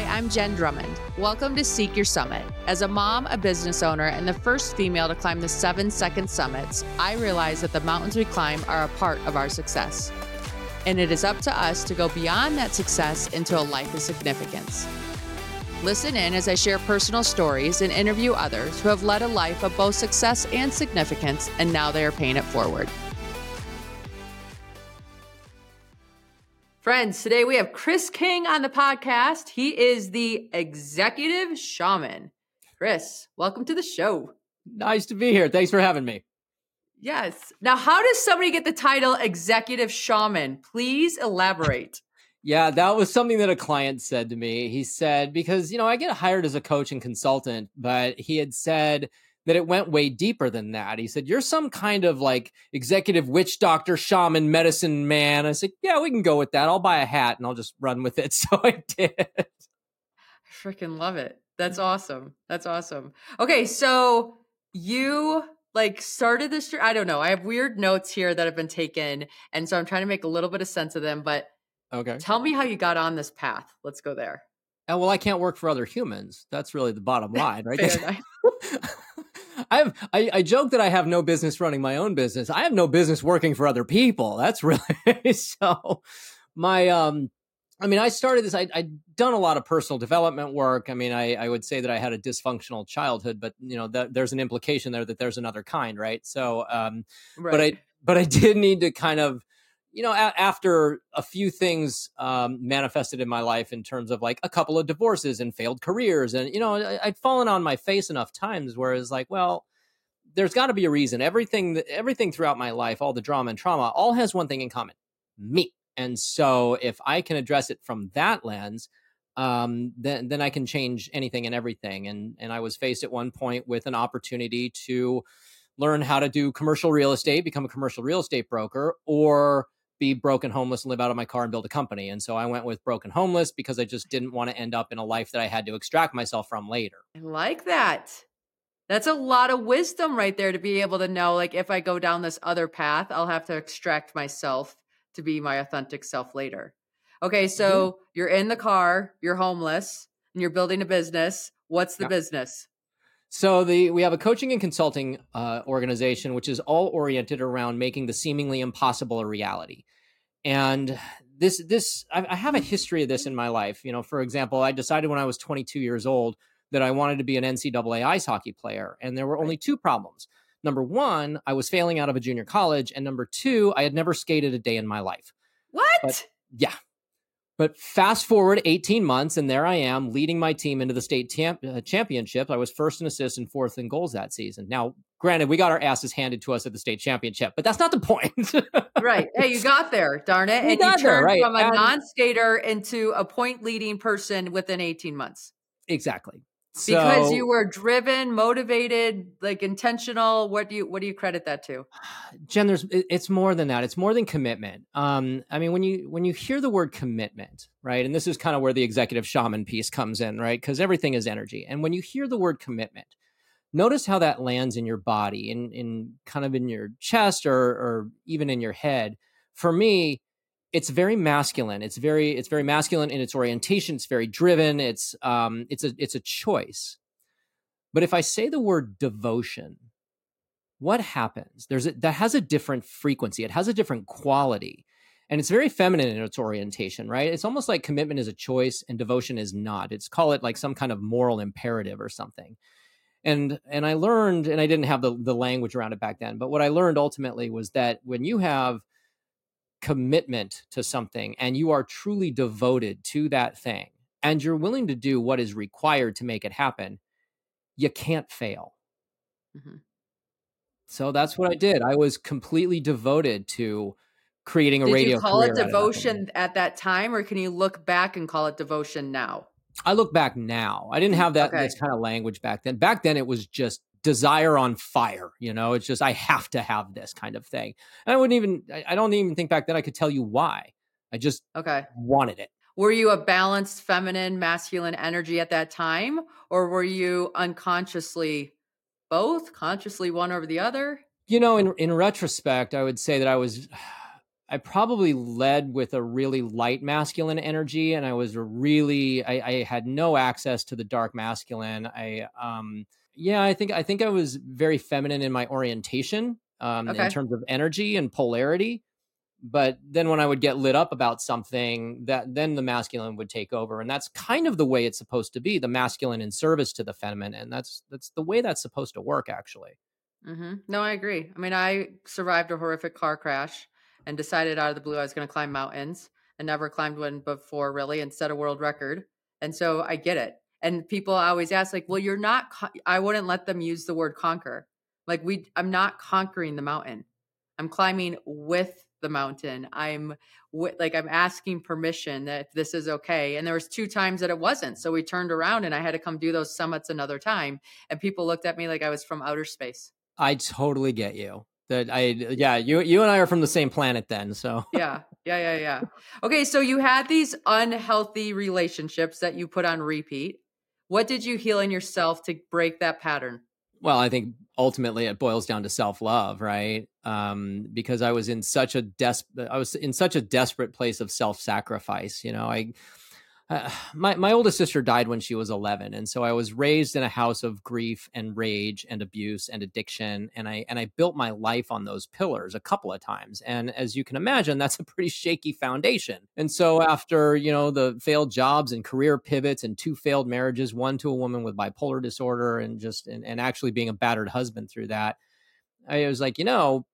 Hi, I'm Jenn Drummond. Welcome to Seek Your Summit. As a mom, a business owner, and the first female to climb the seven second summits, I realize that the mountains we climb are a part of our success. And it is up to us to go beyond that success into a life of significance. Listen in as I share personal stories and interview others who have led a life of both success and significance, and now they are paying it forward. Friends, today we have Chris King on the podcast. He is the executive shaman. Chris, welcome to the show. Nice to be here. Thanks for having me. Yes. Now, how does somebody get the title executive shaman? Please elaborate. yeah, that was something that a client said to me. He said, because, you know, I get hired as a coach and consultant, but he had said, that it went way deeper than that. He said, You're some kind of like executive witch doctor, shaman, medicine man. I said, Yeah, we can go with that. I'll buy a hat and I'll just run with it. So I did. I freaking love it. That's awesome. That's awesome. Okay, so you like started this I don't know. I have weird notes here that have been taken and so I'm trying to make a little bit of sense of them, but Okay. Tell me how you got on this path. Let's go there. Oh, well, I can't work for other humans. That's really the bottom line, right? I have I, I joke that I have no business running my own business. I have no business working for other people. That's really so my um I mean, I started this. I, I'd done a lot of personal development work. I mean, I, I would say that I had a dysfunctional childhood, but you know, that, there's an implication there that there's another kind, right? So, um, right. but I, but I did need to kind of you know, a- after a few things um, manifested in my life in terms of like a couple of divorces and failed careers, and you know, I- would fallen on my face enough times where it's like, well, there's got to be a reason. Everything, everything throughout my life, all the drama and trauma, all has one thing in common: me. And so, if I can address it from that lens, um, then then I can change anything and everything. And and I was faced at one point with an opportunity to learn how to do commercial real estate, become a commercial real estate broker, or be broken homeless and live out of my car and build a company. And so I went with broken homeless because I just didn't want to end up in a life that I had to extract myself from later. I like that. That's a lot of wisdom right there to be able to know like if I go down this other path, I'll have to extract myself to be my authentic self later. Okay, so mm-hmm. you're in the car, you're homeless, and you're building a business. What's the business? So the we have a coaching and consulting uh, organization, which is all oriented around making the seemingly impossible a reality. And this this I, I have a history of this in my life. You know, for example, I decided when I was 22 years old that I wanted to be an NCAA ice hockey player, and there were only two problems. Number one, I was failing out of a junior college, and number two, I had never skated a day in my life. What? But, yeah, but fast forward 18 months, and there I am leading my team into the state tam- uh, championship. I was first in assists and fourth in goals that season. Now, granted, we got our asses handed to us at the state championship, but that's not the point. right. Hey, you got there, darn it. and you turned there, right. from a non skater into a point leading person within 18 months. Exactly because you were driven motivated like intentional what do you what do you credit that to? Jenn there's it's more than that. It's more than commitment. Um i mean when you when you hear the word commitment right and this is kind of where the executive shaman piece comes in right because everything is energy. And when you hear the word commitment notice how that lands in your body in in kind of in your chest or or even in your head. For me it's very masculine. It's very it's very masculine in its orientation. It's very driven. It's um it's a it's a choice. But if I say the word devotion, what happens? There's a, that has a different frequency. It has a different quality. And it's very feminine in its orientation, right? It's almost like commitment is a choice and devotion is not. It's call it like some kind of moral imperative or something. And and I learned, and I didn't have the, the language around it back then, but what I learned ultimately was that when you have commitment to something and you are truly devoted to that thing and you're willing to do what is required to make it happen, you can't fail. Mm-hmm. So that's what I did. I was completely devoted to creating a did radio. Did you call it devotion at that time, or can you look back and call it devotion now? I look back now. I didn't have that okay. this kind of language back then. Back then, it was just desire on fire. You know, it's just I have to have this kind of thing. And I wouldn't even I don't even think back then I could tell you why. I just okay wanted it. Were you a balanced feminine masculine energy at that time or were you unconsciously both, consciously one over the other? You know, in in retrospect, I would say that I was I probably led with a really light masculine energy, and I was really I, I had no access to the dark masculine. I um yeah, I think I think I was very feminine in my orientation um, okay. in terms of energy and polarity. But then when I would get lit up about something, that then the masculine would take over, and that's kind of the way it's supposed to be: the masculine in service to the feminine, and that's that's the way that's supposed to work, actually. Mm-hmm. No, I agree. I mean, I survived a horrific car crash and decided out of the blue I was going to climb mountains and never climbed one before, really, and set a world record. And so I get it. And people always ask, like, well, you're not, I wouldn't let them use the word conquer. Like, we, I'm not conquering the mountain. I'm climbing with the mountain. I'm like, I'm asking permission that this is okay. And there was two times that it wasn't. So we turned around and I had to come do those summits another time. And people looked at me like I was from outer space. I totally get you. That I yeah, you you and I are from the same planet then, so. yeah. Yeah, yeah, yeah. Okay, so you had these unhealthy relationships that you put on repeat. What did you heal in yourself to break that pattern? Well, I think ultimately it boils down to self-love, right? Um, because I was in such a des- I was in such a desperate place of self-sacrifice, you know. I my my oldest sister died when she was 11 and so I was raised in a house of grief and rage and abuse and addiction and I and I built my life on those pillars a couple of times and as you can imagine that's a pretty shaky foundation. And so after, you know, the failed jobs and career pivots and two failed marriages, one to a woman with bipolar disorder and just and, and actually being a battered husband through that, I was like, you know,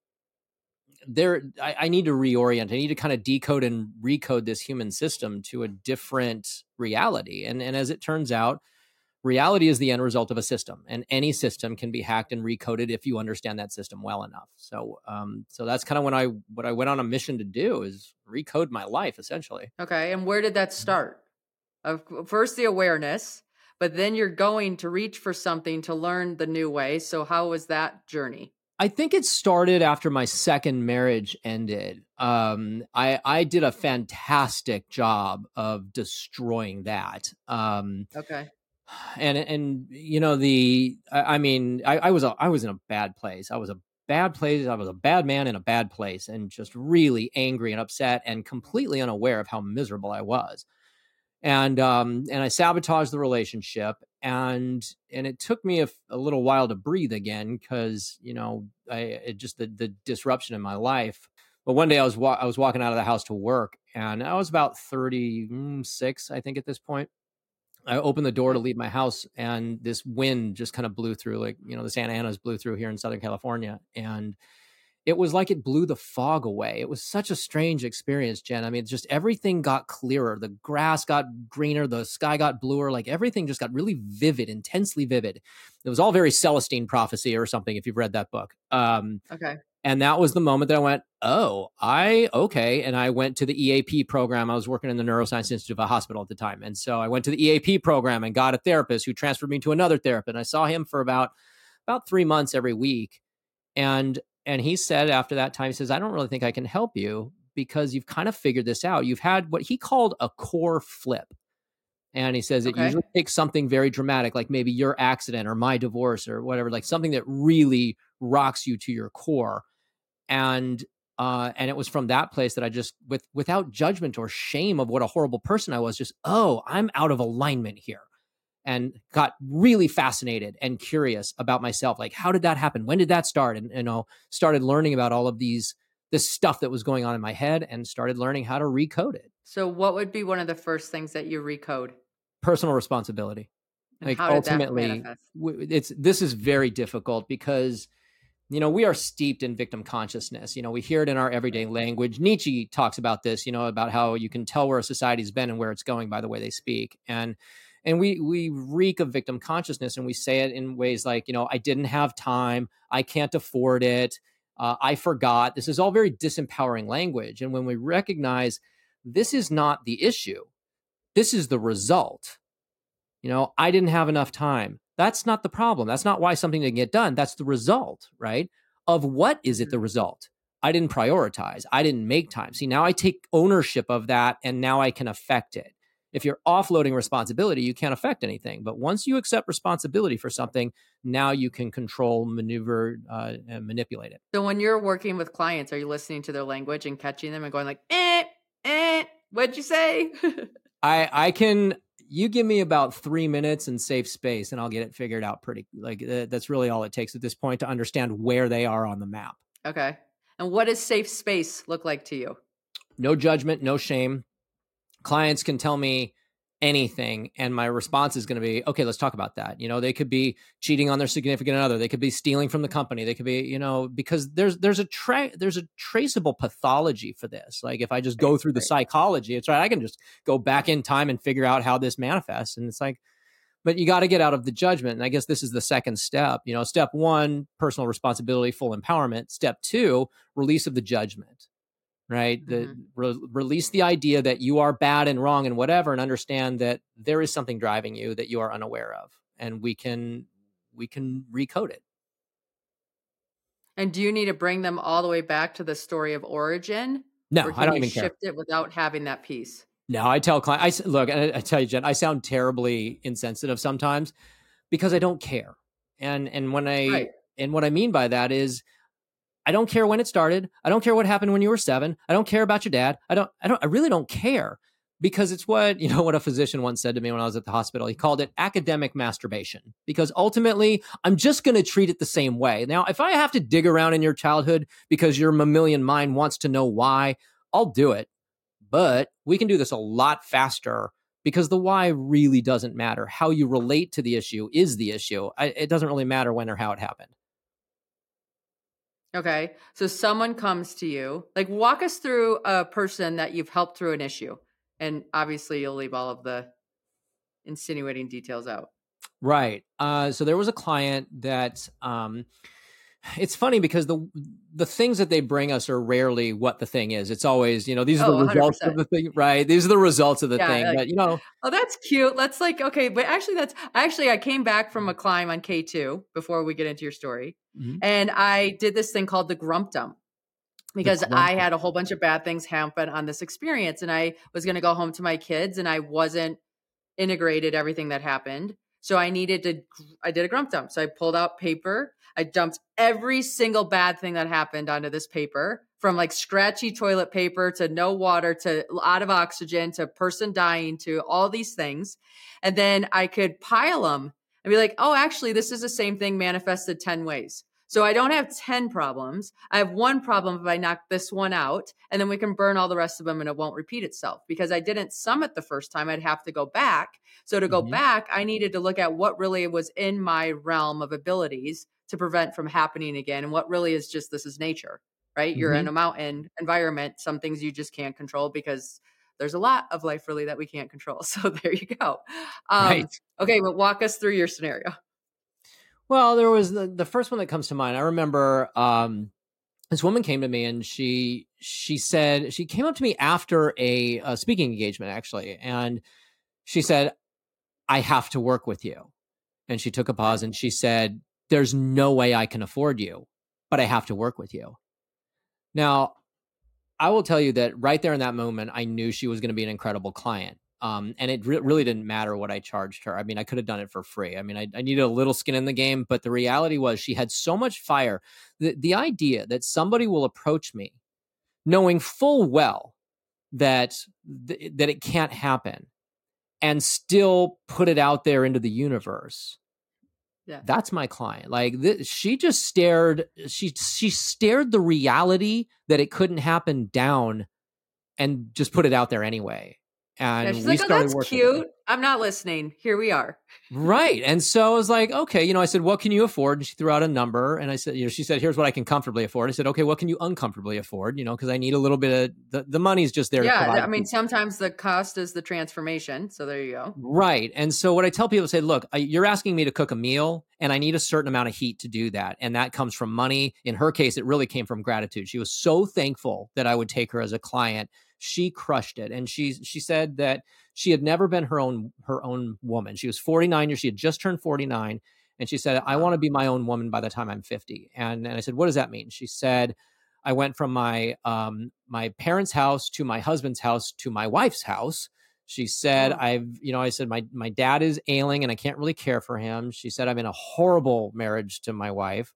there I, I, need to reorient. I need to kind of decode and recode this human system to a different reality. And and as it turns out reality is the end result of a system and any system can be hacked and recoded if you understand that system well enough. So um so that's kind of when i what i went on a mission to do is recode my life essentially. Okay and where did that start? Uh, first the awareness but then you're going to reach for something to learn the new way. So how was that journey I think it started after my second marriage ended. Um, I I did a fantastic job of destroying that. Um, okay. And and you know the I, I mean I, I was a, I was in a bad place. I was a bad place. I was a bad man in a bad place, and just really angry and upset, and completely unaware of how miserable I was and um, and I sabotaged the relationship, and and it took me a, a little while to breathe again because you know I it just the the disruption in my life. But one day I was wa- I was walking out of the house to work, and I was about thirty six, I think, at this point. I opened the door to leave my house, and this wind just kind of blew through, like you know, the Santa Anas blew through here in Southern California, and it was like it blew the fog away. It was such a strange experience, Jenn. I mean, just everything got clearer. The grass got greener, the sky got bluer, like everything just got really vivid, intensely vivid. It was all very Celestine prophecy or something, if you've read that book. Um, okay. And that was the moment that I went, oh, I, okay. And I went to the EAP program. I was working in the Neuroscience Institute of a hospital at the time. And so I went to the EAP program and got a therapist who transferred me to another therapist. And I saw him for about, about three months every week. And and he said after that time, he says, I don't really think I can help you because you've kind of figured this out. You've had what he called a core flip. And he says okay. it usually takes something very dramatic, like maybe your accident or my divorce or whatever, like something that really rocks you to your core. And uh, and it was from that place that I just, with without judgment or shame of what a horrible person I was, just oh, I'm out of alignment here and got really fascinated and curious about myself like how did that happen? When did that start? And you know started learning about all of these this stuff that was going on in my head and started learning how to recode it. So what would be one of the first things that you recode? Personal responsibility. And like ultimately it's this is very difficult because you know we are steeped in victim consciousness. You know we hear it in our everyday language. Nietzsche talks about this you know about how you can tell where a society's been and where it's going by the way they speak. And and we we reek of victim consciousness and we say it in ways like you know i didn't have time. I can't afford it. Uh, i forgot. This is all very disempowering language and when we recognize this is not the issue this is the result. You know i didn't have enough time. That's not the problem. That's not why something didn't get done. That's the result right? Of what is it the mm-hmm. result? I didn't prioritize. I didn't make time. See now i take ownership of that and now i can affect it if you're offloading responsibility, you can't affect anything. But once you accept responsibility for something, now you can control, maneuver, uh, and manipulate it. So when you're working with clients, are you listening to their language and catching them and going like, eh, eh, what'd you say? I I can you give me about three minutes and safe space and i'll get it figured out pretty like uh, that's really all it takes at this point to understand where they are on the map okay and what does safe space look like to you no judgment no shame clients can tell me anything and my response is going to be okay let's talk about that. You know they could be cheating on their significant other they could be stealing from the company they could be you know because there's there's a tra- there's a traceable pathology for this. Like if i just go through the psychology it's right i can just go back in time and figure out how this manifests and it's like but you got to get out of the judgment and i guess this is the second step you know step 1 personal responsibility full empowerment. Step 2 release of the judgment right? Mm-hmm. The re- release the idea that you are bad and wrong and whatever, and understand that there is something driving you that you are unaware of, and we can we can recode it. And do you need to bring them all the way back to the story of origin? No, I don't even shift care. it without having that piece. No, I tell clients. I look, I, I tell you, Jenn, I sound terribly insensitive sometimes because I don't care. And and when I right. and what I mean by that is I don't care when it started. I don't care what happened when you were seven. I don't care about your dad. I don't, I don't, I really don't care because it's what, you know, what a physician once said to me when I was at the hospital. He called it academic masturbation because ultimately I'm just going to treat it the same way. Now, if I have to dig around in your childhood because your mammalian mind wants to know why, I'll do it. But we can do this a lot faster because the why really doesn't matter. How you relate to the issue is the issue. I, it doesn't really matter when or how it happened. Okay. So someone comes to you, like walk us through a person that you've helped through an issue. And obviously you'll leave all of the insinuating details out. Right. Uh, so there was a client that um, it's funny because the the things that they bring us are rarely what the thing is. It's always, you know, these are oh, the results 100%. of the thing, right? These are the results of the yeah, thing. Like, but you know, oh, that's cute. Let's like, okay, but actually, that's actually I came back from a climb on K two before we get into your story, mm-hmm. and I did this thing called the grump dump because I had a whole bunch of bad things happen on this experience, and I was going to go home to my kids, and I wasn't integrated everything that happened. So I needed to, I did a grump dump. So I pulled out paper I dumped every single bad thing that happened onto this paper from like scratchy toilet paper to no water to out of oxygen to person dying to all these things. And then I could pile them and be like, oh, actually, this is the same thing manifested 10 ways. So I don't have 10 problems. I have one problem if I knock this one out, and then we can burn all the rest of them and it won't repeat itself. Because I didn't summit the first time, I'd have to go back. So to go mm-hmm. back, I needed to look at what really was in my realm of abilities to prevent from happening again and what really is just this is nature right mm-hmm. you're in mm-hmm. a mountain environment some things you just can't control because there's a lot of life really that we can't control so there you go um, right. okay but walk us through your scenario well there was the, the first one that comes to mind i remember um, this woman came to me and she she said she came up to me after a, a speaking engagement actually and she said i have to work with you and she took a pause and she said there's no way I can afford you, but I have to work with you. Now, I will tell you that right there in that moment, I knew she was going to be an incredible client. Um, and it re- really didn't matter what I charged her. I mean, I could have done it for free. I mean, I, I, needed a little skin in the game, but the reality was she had so much fire. The, the idea that somebody will approach me knowing full well that th- that it can't happen and still put it out there into the universe yeah. That's my client. Like she just stared she she stared the reality that it couldn't happen down and just put it out there anyway. And yeah, she's we like, oh, that's cute. I'm not listening. Here we are. right. And so I was like, okay, you know, I said, what can you afford? And she threw out a number. And I said, you know, she said, here's what I can comfortably afford. I said, okay, what can you uncomfortably afford? You know, because I need a little bit of the, the money's just there. Yeah. I mean, sometimes the cost is the transformation. So there you go. Right. And so what I tell people is say, look, I, you're asking me to cook a meal and I need a certain amount of heat to do that. And that comes from money. In her case, it really came from gratitude. She was so thankful that I would take her as a client she crushed it and she she said that she had never been her own her own woman she was 49 years she had just turned 49 and she said i want to be my own woman by the time i'm 50 and, and i said what does that mean she said i went from my um my parents house to my husband's house to my wife's house She said, Oh. I've, you know, I said, my, my dad is ailing and I can't really care for him. She said, I'm in a horrible marriage to my wife.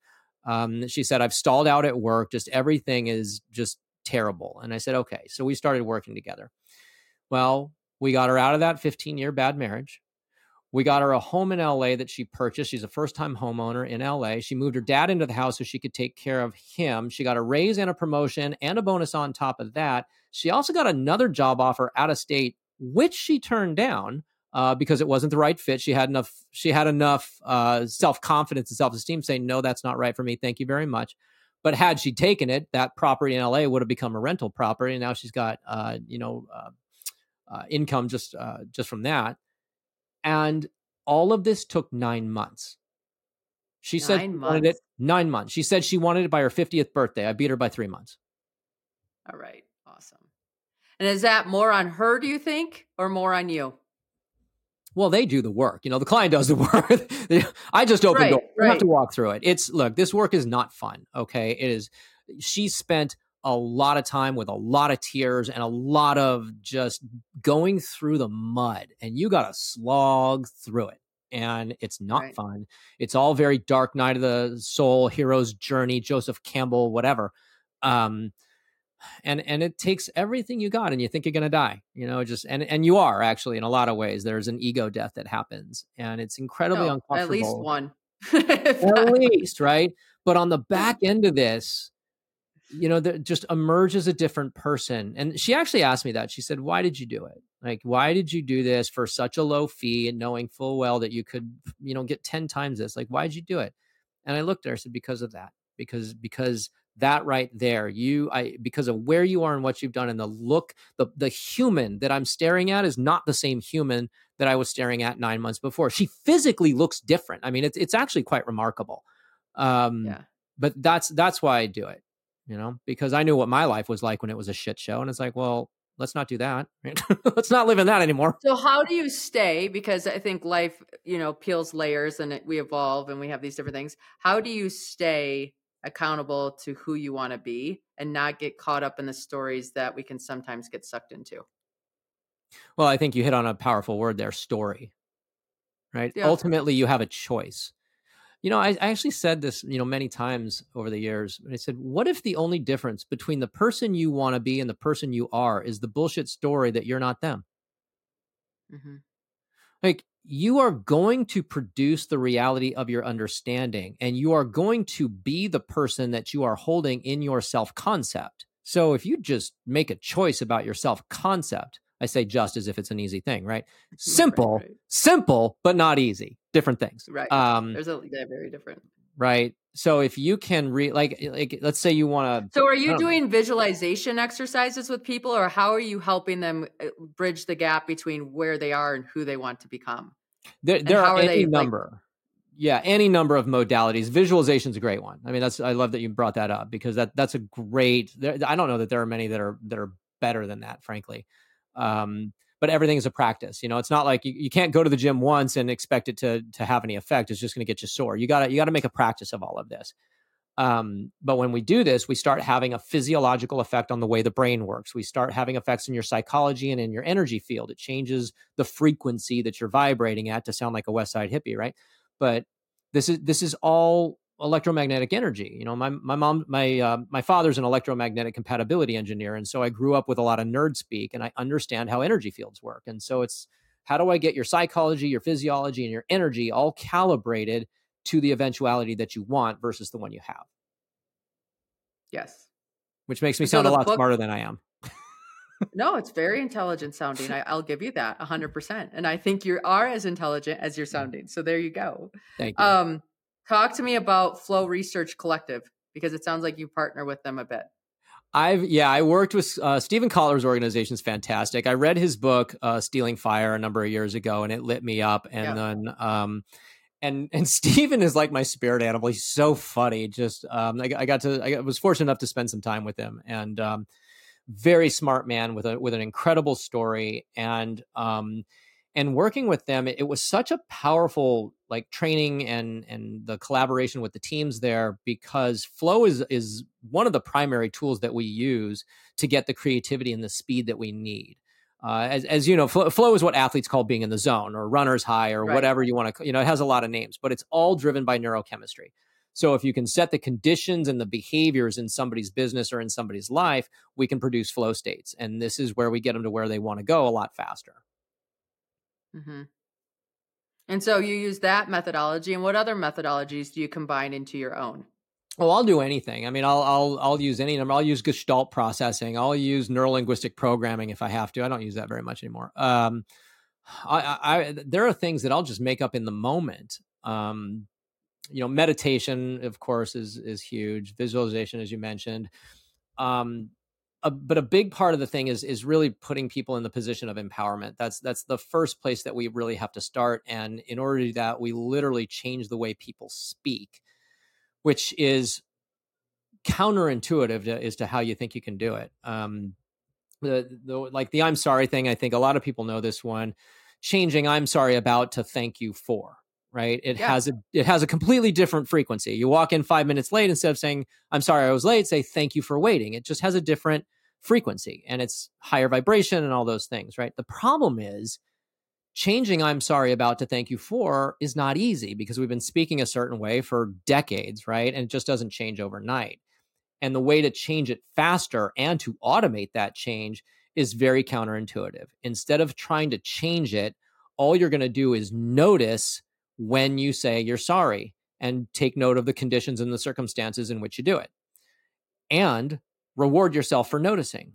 Um, she said, I've stalled out at work. Just everything is just terrible. And I said, okay. So we started working together. Well, we got her out of that 15 year bad marriage. We got her a home in LA that she purchased. She's a first time homeowner in LA. She moved her dad into the house so she could take care of him. She got a raise and a promotion and a bonus on top of that. She also got another job offer out of state, which she turned down uh, because it wasn't the right fit. She had enough. She had enough uh, self confidence and self esteem, saying, "No, that's not right for me. Thank you very much." But had she taken it, that property in LA would have become a rental property. And now she's got, uh, you know, uh, uh, income just uh, just from that. And all of this took nine months. She said she wanted it nine months. She said she wanted it by her 50th birthday. I beat her by three months. All right. Awesome. And is that more on her, do you think, or more on you? Well, they do the work. You know, the client does the work. I just open Right, doors. You have to walk through it. It's look, this work is not fun. Okay. It is she spent a lot of time with a lot of tears and a lot of just going through the mud. And you gotta slog through it. And it's not Right. fun. It's all very dark night of the soul, hero's journey, Joseph Campbell, whatever. Um, and and it takes everything you got and you think you're going to die you know just and and you are actually in a lot of ways. There's an ego death that happens and it's incredibly No, uncomfortable at least one. At least right? But on the back end of this you know there just emerges a different person and she actually asked me that. She said why did you do it? Like why did you do this for such a low fee and knowing full well that you could you know get 10 times this? Like why did you do it? And i looked at her and said because of that. Because because that right there you i because of where you are and what you've done and the look the the human that i'm staring at is not the same human that i was staring at nine months before she physically looks different i mean it's, it's actually quite remarkable um yeah. but that's that's why i do it you know because i knew what my life was like when it was a shit show and it's like well let's not do that right? let's not live in that anymore So how do you stay? Because I think life, you know, peels layers and it, we evolve and we have these different things. How do you stay accountable to who you want to be and not get caught up in the stories that we can sometimes get sucked into? Well, I think you hit on a powerful word there story. Right? Yeah. Ultimately, you have a choice. You know, I, I actually said this, you know, many times over the years. I said, what if the only difference between the person you want to be and the person you are is the bullshit story that you're not them? hmm Like, you are going to produce the reality of your understanding and you are going to be the person that you are holding in your self concept. So, if you just make a choice about your self concept, I say just as if it's an easy thing, right? Simple, Right. simple, but not easy. Different things. right. Um, There's a they're very different. Right. So if you can re like like let's say you want to So are you don't know. doing visualization exercises with people or how are you helping them uh, bridge the gap between where they are and who they want to become? there, there are are any they, like- number. yeah, any number of modalities. Visualization is a great one. I mean, that's I love that you brought that up because that that's a great. There, I don't know that there are many that are that are better than that, frankly. Um, but everything is a practice. You know, it's not like you, you can't go to the gym once and expect it to to have any effect. It's just going to get you sore. You got to you got to make a practice of all of this. Um, but when we do this, we start having a physiological effect on the way the brain works. We start having effects in your psychology and in your energy field. It changes the frequency that you're vibrating at to sound like a West Side hippie, right? But this is this is all electromagnetic energy. You know, my my mom, my uh, my father's an electromagnetic compatibility engineer, and so I grew up with a lot of nerd speak, and I understand how energy fields work. And so it's how do I get your psychology, your physiology, and your energy all calibrated to the eventuality that you want versus the one you have, Yes. which makes me So sound a lot book- smarter than I am. No, it's very intelligent sounding. I, I'll give you that 100%. And I think you are as intelligent as you're sounding. So there you go. Thank you. Um, talk to me about Flow Research Collective because it sounds like you partner with them a bit. I've yeah, I worked with uh, Steven Kotler's organization is fantastic. I read his book uh, "Stealing Fire" a number of years ago, and it lit me up. And Yeah. then, um, and and Steven is like my spirit animal. He's so funny. Just um, I, I got to I was fortunate enough to spend some time with him, and um, very smart man with a with an incredible story. And um, and working with them, it, it was such a powerful like training and and the collaboration with the teams there because flow is is one of the primary tools that we use to get the creativity and the speed that we need Uh, as, as you know, flow, flow, is what athletes call being in the zone or runner's high or right. whatever you want to, you know, it has a lot of names, but it's all driven by neurochemistry. So if you can set the conditions and the behaviors in somebody's business or in somebody's life, we can produce flow states. And this is where we get them to where they want to go a lot faster. Mm-hmm. And so you use that methodology. And what other methodologies do you combine into your own? Oh, I'll do anything. I mean, I'll I'll I'll use any number. I'll use Gestalt processing. I'll use neurolinguistic programming if I have to. I don't use that very much anymore. Um, I, I there are things that I'll just make up in the moment. Um, you know, meditation, of course, is is huge. Visualization, as you mentioned. Um, a, but a big part of the thing is is really putting people in the position of empowerment. That's that's the first place that we really have to start. And in order to do that, we literally change the way people speak which is counterintuitive to, as to how you think you can do it. Um, the, the like the I'm sorry thing. I think a lot of people know this one. Changing I'm sorry about to thank you for. Right. It yeah. has a it has a completely different frequency. You walk in five minutes late instead of saying I'm sorry I was late. Say thank you for waiting. It just has a different frequency and it's higher vibration and all those things. Right. The problem is changing I'm sorry about to thank you for is not easy because we've been speaking a certain way for decades, right? And it just doesn't change overnight. And the way to change it faster and to automate that change is very counterintuitive. Instead of trying to change it, all you're going to do is notice when you say you're sorry and take note of the conditions and the circumstances in which you do it. And reward yourself for noticing.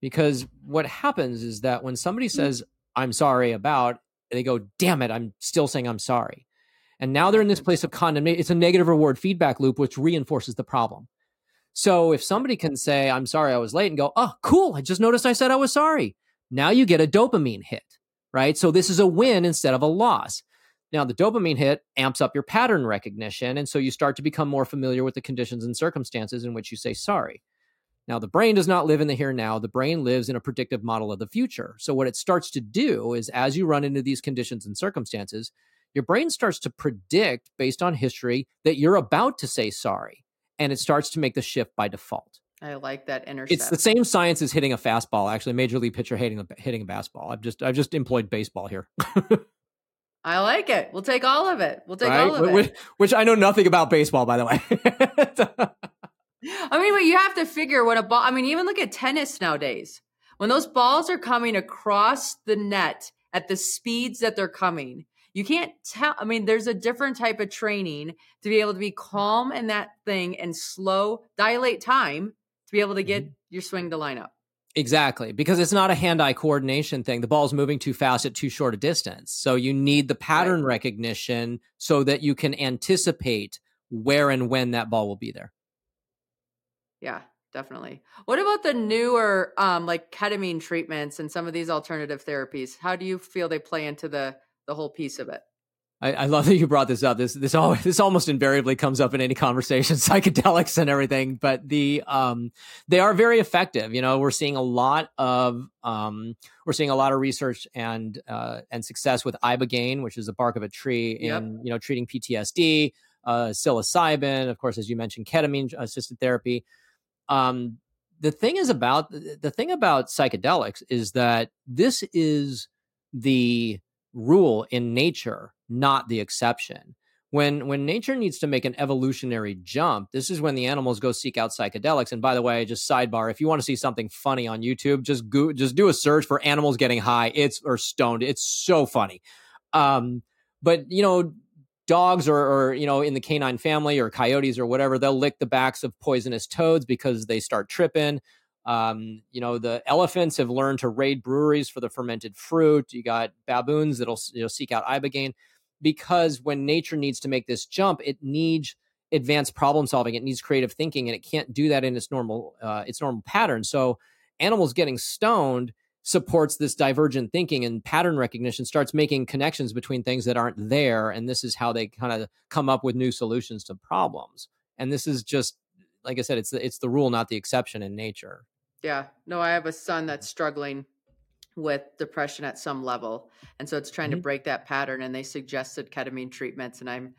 Because what happens is that when somebody mm. says, I'm sorry about, they go, damn it, I'm still saying I'm sorry. And now they're in this mm-hmm. place of condemnation. It's a negative reward feedback loop, which reinforces the problem. So if somebody can say, I'm sorry I was late and go, oh, cool, I just noticed I said I was sorry. Now you get a dopamine hit, right? So this is a win instead of a loss. Now, the dopamine hit amps up your pattern recognition. And so you start to become more familiar with the conditions and circumstances in which you say sorry. Now, the brain does not live in the here and now. The brain lives in a predictive model of the future. So, what it starts to do is as you run into these conditions and circumstances, your brain starts to predict based on history that you're about to say sorry. And it starts to make the shift by default. I like that intercept. It's the same science as hitting a fastball. Actually, major league pitcher hitting a hitting a basketball. I've just I've just employed baseball here. I like it. We'll take all of it. We'll take right? all of which, it. Which I know nothing about baseball, by the way. I mean, but you have to figure when a ball, I mean, even look at tennis nowadays. When those balls are coming across the net at the speeds that they're coming, you can't tell. I mean, there's a different type of training to be able to be calm in that thing and slow, dilate time to be able to get mm-hmm. your swing to line up. Exactly, because it's not a hand-eye coordination thing. The ball's moving too fast at too short a distance. So you need the pattern right. recognition so that you can anticipate where and when that ball will be there. Yeah, definitely. What about the newer um like ketamine treatments and some of these alternative therapies? How do you feel they play into the the whole piece of it? I, I love that you brought this up. This this all this almost invariably comes up in any conversation, psychedelics and everything. But the um they are very effective. You know, we're seeing a lot of um we're seeing a lot of research and uh and success with ibogaine, which is the bark of a tree, in yep. you know treating PTSD. Uh, psilocybin, of course, as you mentioned, ketamine assisted therapy um, the thing is about the thing about psychedelics is that this is the rule in nature, not the exception. When when nature needs to make an evolutionary jump, this is when the animals go seek out psychedelics. And by the way, just sidebar, if you want to see something funny on YouTube, just go just do a search for animals getting high. It's or stoned. It's so funny. Um, but you know, dogs or, or, you know in the canine family or coyotes or whatever they'll lick the backs of poisonous toads because they start tripping um, you know the elephants have learned to raid breweries for the fermented fruit you got baboons that'll you know, seek out ibogaine because when nature needs to make this jump it needs advanced problem solving it needs creative thinking and it can't do that in its normal uh, its normal pattern. So animals getting stoned supports this divergent thinking and pattern recognition starts making connections between things that aren't there and this is how they kind of come up with new solutions to problems. And this is just like i said it's the, it's the rule not the exception in nature. Yeah. No i have a son that's struggling with depression at some level and so it's trying mm-hmm. to break that pattern and they suggested ketamine treatments and i'm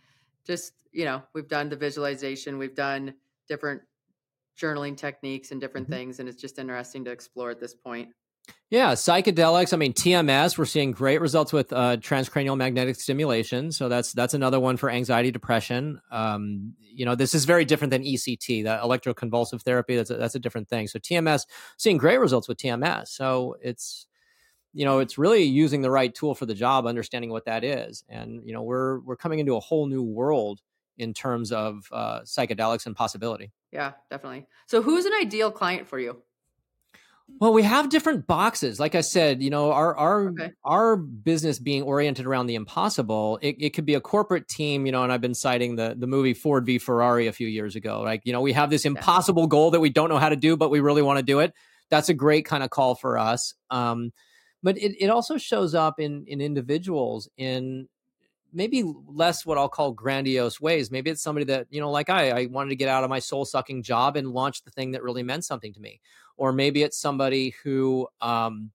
just you know we've done the visualization we've done different journaling techniques and different mm-hmm. things and it's just interesting to explore at this point Yeah, psychedelics. I mean, TMS. We're seeing great results with uh, transcranial magnetic stimulation. So that's that's another one for anxiety, depression. Um, you know, this is very different than ECT, the electroconvulsive therapy. That's a, that's a different thing. So TMS, seeing great results with TMS. So it's you know, it's really using the right tool for the job, understanding what that is, and you know, we're we're coming into a whole new world in terms of uh, psychedelics and possibility. Yeah, definitely. So, who's an ideal client for you? Well, we have different boxes. Like I said, you know, our our okay. our business being oriented around the impossible, it, it could be a corporate team, you know, and I've been citing the the movie Ford v Ferrari a few years ago. Like, you know, we have this impossible goal that we don't know how to do, but we really want to do it. That's a great kind of call for us. Um, but it, it also shows up in in individuals in maybe less what I'll call grandiose ways. Maybe it's somebody that, you know, like I, I wanted to get out of my soul sucking job and launch the thing that really meant something to me or maybe it's somebody who um,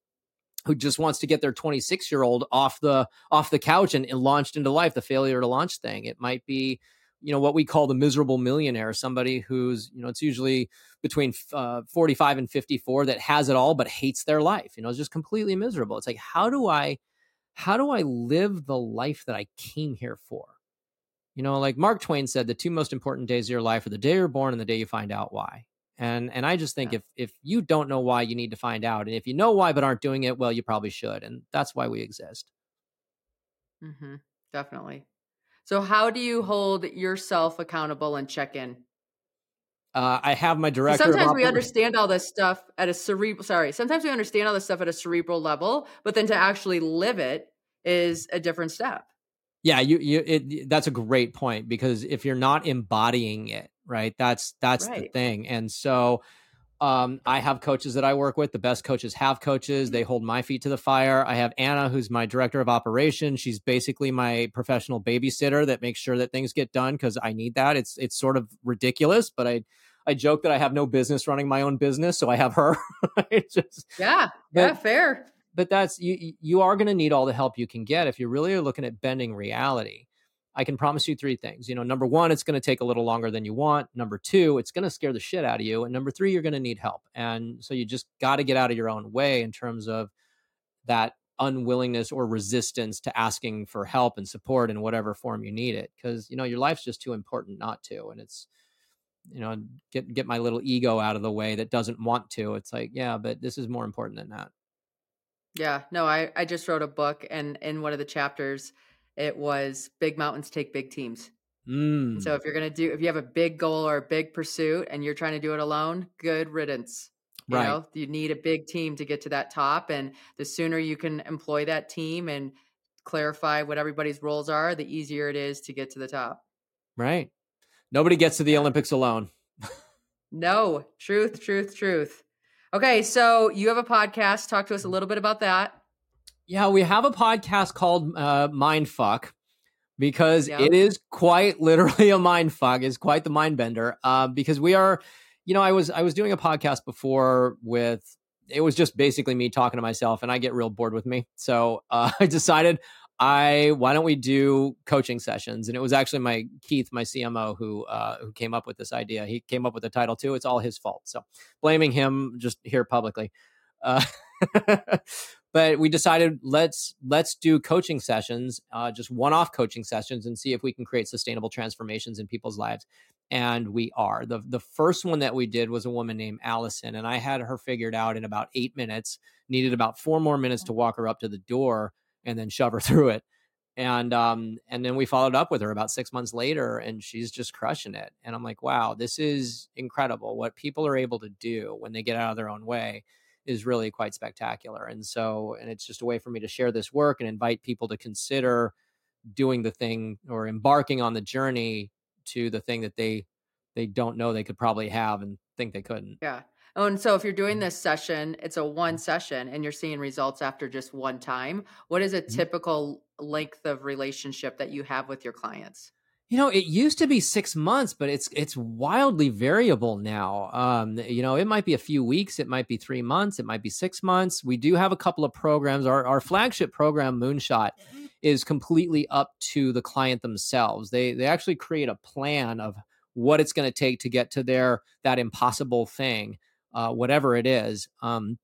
who just wants to get their 26 year old off the off the couch and, and, launched into life the failure to launch thing it might be you know what we call the miserable millionaire somebody who's you know it's usually between uh, 45 and 54 that has it all but hates their life you know it's just completely miserable it's like how do i how do i live the life that i came here for you know like mark twain said the two most important days of your life are the day you're born and the day you find out why and and I just think yeah. if if you don't know why, you need to find out. And if you know why but aren't doing it, well, you probably should. And that's why we exist. Mm-hmm. Definitely. So, how do you hold yourself accountable and check in? Uh, I have my director. Sometimes we understand all this stuff at a cerebral. Sorry, sometimes we understand all this stuff at a cerebral level, but then to actually live it is a different step. Yeah, you you it, that's a great point because if you're not embodying it, right? That's that's right. the thing. And so um, I have coaches that I work with. The best coaches have coaches. They hold my feet to the fire. I have Anna, who's my director of operations. She's basically my professional babysitter that makes sure that things get done because I need that. It's it's sort of ridiculous, but I I joke that I have no business running my own business, so I have her. Just, yeah, but, yeah, fair. But that's you. You are going to need all the help you can get if you really are looking at bending reality. I can promise you three things. You know, number one, it's going to take a little longer than you want. Number two, it's going to scare the shit out of you. And number three, you're going to need help. And so you just got to get out of your own way in terms of that unwillingness or resistance to asking for help and support in whatever form you need it. Because, you know, your life's just too important not to. And it's, you know, get get my little ego out of the way that doesn't want to. It's like, yeah, but this is more important than that. Yeah, no, I I just wrote a book and in one of the chapters it was big mountains take big teams. Mm. So if you're going to do, if you have a big goal or a big pursuit and you're trying to do it alone, good riddance. You right. know, you need a big team to get to that top. And the sooner you can employ that team and clarify what everybody's roles are, the easier it is to get to the top. Right. Nobody gets to the Olympics alone. no, truth, truth, truth. Okay. So you have a podcast. Talk to us a little bit about that. Yeah, we have a podcast called uh, Mindfuck because it is quite literally a mind fuck. It's quite the mind bender. Uh, because we are, you know, I was I was doing a podcast before with it was just basically me talking to myself, and I get real bored with me. So uh, I decided I why don't we do coaching sessions? And it was actually my Keith, my CMO, who uh, who came up with this idea. He came up with the title too. It's all his fault. So blaming him just here publicly. Uh, but we decided let's let's do coaching sessions uh, just one-off coaching sessions and see if we can create sustainable transformations in people's lives and we are. The the first one that we did was a woman named allison and i had her figured out in about eight minutes needed about four more minutes to walk her up to the door and then shove her through it. And um and then we followed up with her about six months later and she's just crushing it. And i'm like wow this is incredible what people are able to do when they get out of their own way is really quite spectacular. And so, and it's just a way for me to share this work and invite people to consider doing the thing or embarking on the journey to the thing that they they don't know they could probably have and think they couldn't. Yeah. Oh, and so if you're doing this session, it's a one session and you're seeing results after just one time. What is a mm-hmm. typical length of relationship that you have with your clients? You know, it used to be six months, but it's it's wildly variable now. Um, you know, it might be a few weeks, it might be three months, it might be six months. We do have a couple of programs. Our our flagship program, Moonshot, is completely up to the client themselves. They they actually create a plan of what it's going to take to get to their that impossible thing, uh, whatever it is. Um,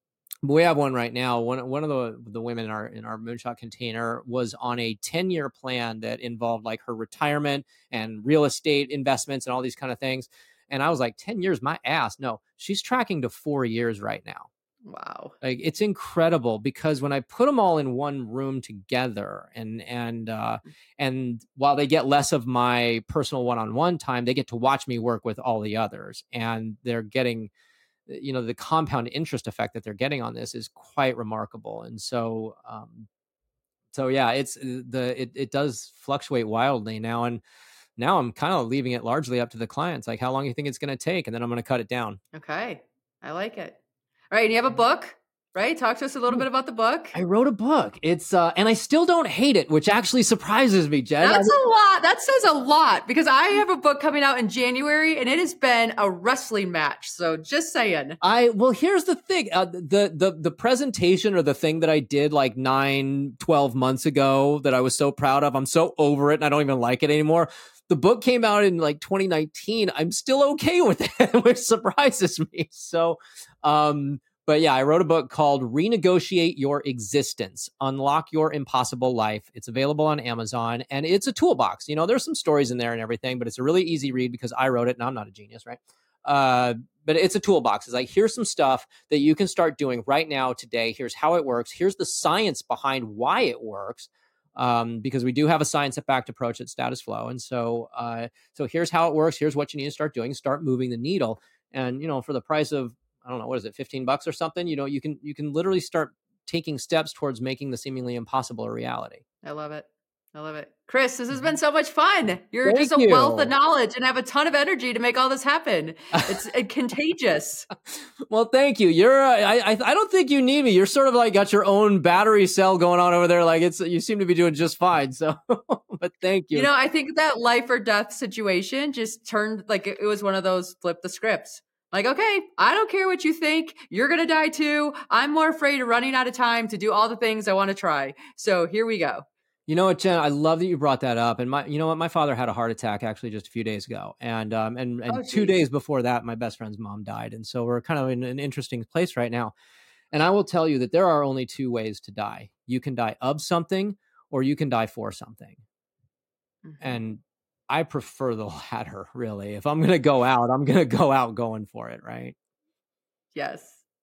we have one right now. One one of the the women in our in our moonshot container was on a 10 year plan that involved like her retirement and real estate investments and all these kind of things. And I was like, 10 years, my ass. No, she's tracking to four years right now. Wow. Like it's incredible because when I put them all in one room together and and uh mm. and while they get less of my personal one-on-one time, they get to watch me work with all the others and they're getting you know the compound interest effect that they're getting on this is quite remarkable and so um so yeah it's uh, the it, it does fluctuate wildly now and now i'm kind of leaving it largely up to the clients like how long you think it's going to take and then i'm going to cut it down. Okay i like it. All right and you have a book right? Talk to us a little bit about the book. I wrote a book. It's uh and I still don't hate it, which actually surprises me, Jenn. That's a lot. That says a lot because I have a book coming out in January and it has been a wrestling match. So just saying. I well, here's the thing. Uh, the the the presentation or the thing that I did like nine, 12 months ago that I was so proud of. I'm so over it and I don't even like it anymore the book came out in like 2019 i'm still okay with it which surprises me so um but yeah, I wrote a book called Renegotiate Your Existence Unlock Your Impossible Life. It's available on Amazon and it's a toolbox. You know, there's some stories in there and everything, but it's a really easy read because I wrote it and I'm not a genius, right? Uh, but it's a toolbox. It's like, here's some stuff that you can start doing right now, today. Here's how it works. Here's the science behind why it works. Um, because we do have a science backed approach at status flow. And so, uh, so here's how it works. Here's what you need to start doing. Start moving the needle. And, you know, for the price of I don't know what is it, 15 bucks or something, you know, you can you can literally start taking steps towards making the seemingly impossible a reality. I love it. I love it. Chris, this has been mm-hmm. so much fun. You're Thank just a you. wealth of knowledge and have a ton of energy to make all this happen. It's contagious. well, thank you. You're uh, I, I I don't think you need me. You're sort of like got your own battery cell going on over there like it's you seem to be doing just fine. So, but thank you. You know, I think that life or death situation just turned like it was one of those flip the scripts. Like, okay, I don't care what you think. You're going to die too. I'm more afraid of running out of time to do all the things I want to try. So here we go. You know what, Jenn? I love that you brought that up. And my, you know what, my father had a heart attack actually just a few days ago, and um, and and oh, two days before that, my best friend's mom died, and so we're kind of in an interesting place right now. And I will tell you that there are only two ways to die: you can die of something, or you can die for something. Mm-hmm. And I prefer the latter, really. If I'm going to go out, I'm going to go out going for it, right? Yes,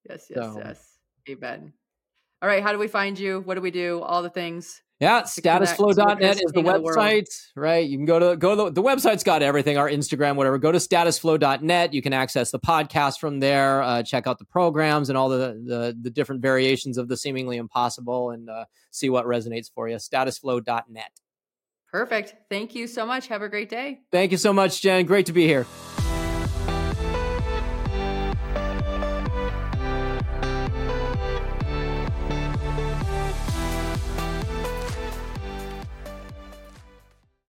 yes, yes, so. yes. Amen. All right, how do we find you? What do we do? All the things. Yeah, statusflow.net is the website, the right? You can go to go to the, the website's got everything, our Instagram, whatever. Go to statusflow.net. You can access the podcast from there, uh, check out the programs and all the, the, the different variations of the seemingly impossible and uh, see what resonates for you. Statusflow.net. Perfect. Thank you so much. Have a great day. Thank you so much, Jenn. Great to be here.